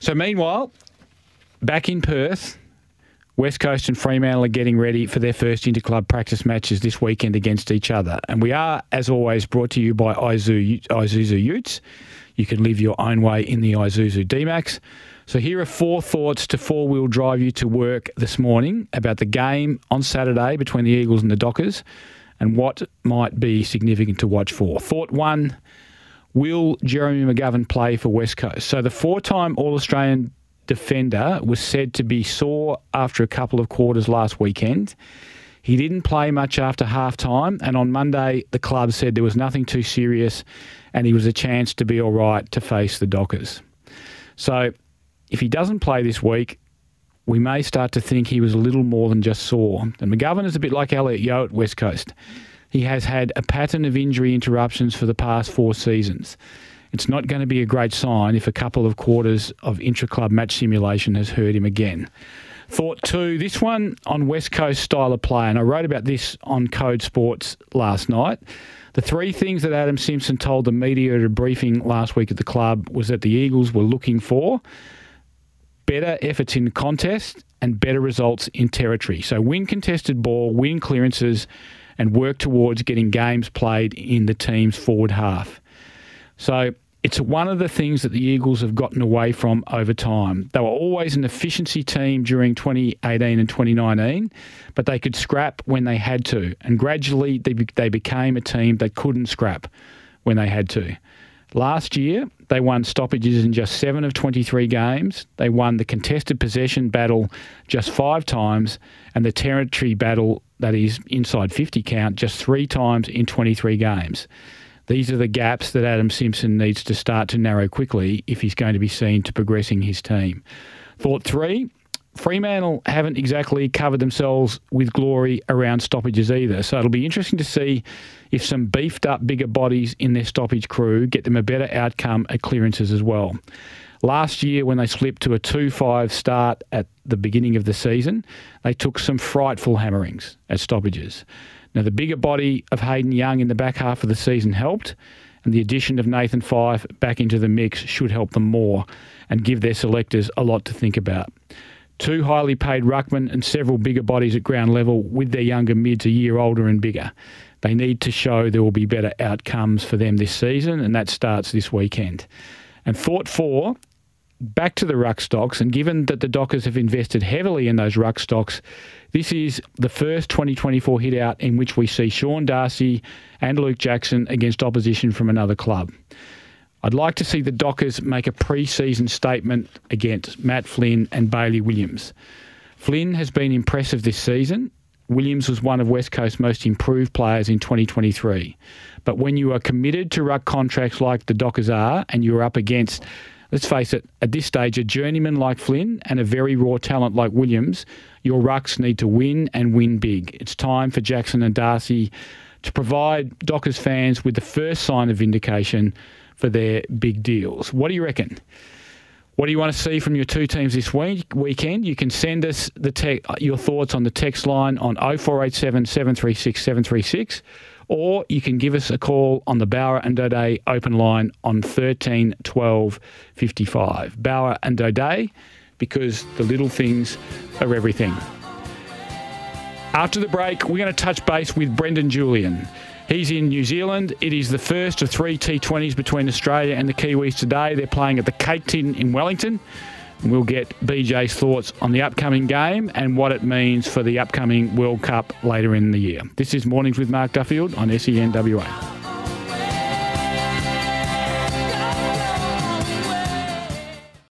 So, meanwhile, back in Perth, West Coast and Fremantle are getting ready for their first interclub practice matches this weekend against each other. And we are, as always, brought to you by Isuzu Utes. You can live your own way in the Isuzu D-Max. So here are four thoughts to four-wheel drive you to work this morning about the game on Saturday between the Eagles and the Dockers and what might be significant to watch for. Thought one, will Jeremy McGovern play for West Coast? So the four-time All-Australian defender was said to be sore after a couple of quarters last weekend. He didn't play much after half time, and on Monday, the club said there was nothing too serious and he was a chance to be all right to face the Dockers. So, if he doesn't play this week, we may start to think he was a little more than just sore. And McGovern is a bit like Elliot Yeo at West Coast. He has had a pattern of injury interruptions for the past four seasons. It's not going to be a great sign if a couple of quarters of intra-club match simulation has hurt him again. Thought two, this one on West Coast style of play, and I wrote about this on Code Sports last night. The three things that Adam Simpson told the media at a briefing last week at the club was that the Eagles were looking for better efforts in contest and better results in territory. So win contested ball, win clearances, and work towards getting games played in the team's forward half. So it's one of the things that the Eagles have gotten away from over time. They were always an efficiency team during 2018 and 2019, but they could scrap when they had to. And gradually they, they became a team that couldn't scrap when they had to. Last year, they won stoppages in just seven of 23 games. They won the contested possession battle just five times, and the territory battle, that is inside 50 count, just three times in 23 games. These are the gaps that Adam Simpson needs to start to narrow quickly if he's going to be seen to progressing his team. Thought three, Fremantle haven't exactly covered themselves with glory around stoppages either. So it'll be interesting to see if some beefed up bigger bodies in their stoppage crew get them a better outcome at clearances as well. Last year, when they slipped to a 2 5 start at the beginning of the season, they took some frightful hammerings at stoppages. Now, the bigger body of Hayden Young in the back half of the season helped, and the addition of Nathan Fyfe back into the mix should help them more and give their selectors a lot to think about. Two highly paid ruckmen and several bigger bodies at ground level with their younger mids a year older and bigger. They need to show there will be better outcomes for them this season, and that starts this weekend. And thought four, back to the ruck stocks, and given that the Dockers have invested heavily in those ruck stocks, this is the first 2024 hit out in which we see Sean Darcy and Luke Jackson against opposition from another club. I'd like to see the Dockers make a pre season statement against Matt Flynn and Bailey Williams. Flynn has been impressive this season. Williams was one of West Coast's most improved players in 2023. But when you are committed to ruck contracts like the Dockers are, and you're up against, let's face it, at this stage, a journeyman like Flynn and a very raw talent like Williams, your rucks need to win and win big. It's time for Jackson and Darcy to provide Dockers fans with the first sign of vindication for their big deals. What do you reckon? What do you want to see from your two teams this week weekend? You can send us the te- your thoughts on the text line on 0487 736 736 or you can give us a call on the Bauer and O'Dea open line on 13 12 55. Bauer and O'Dea because the little things are everything. After the break, we're going to touch base with Brendan Julian. He's in New Zealand. It is the first of three T20s between Australia and the Kiwis today. They're playing at the Cake Tin in Wellington. We'll get BJ's thoughts on the upcoming game and what it means for the upcoming World Cup later in the year. This is Mornings with Mark Duffield on SENWA.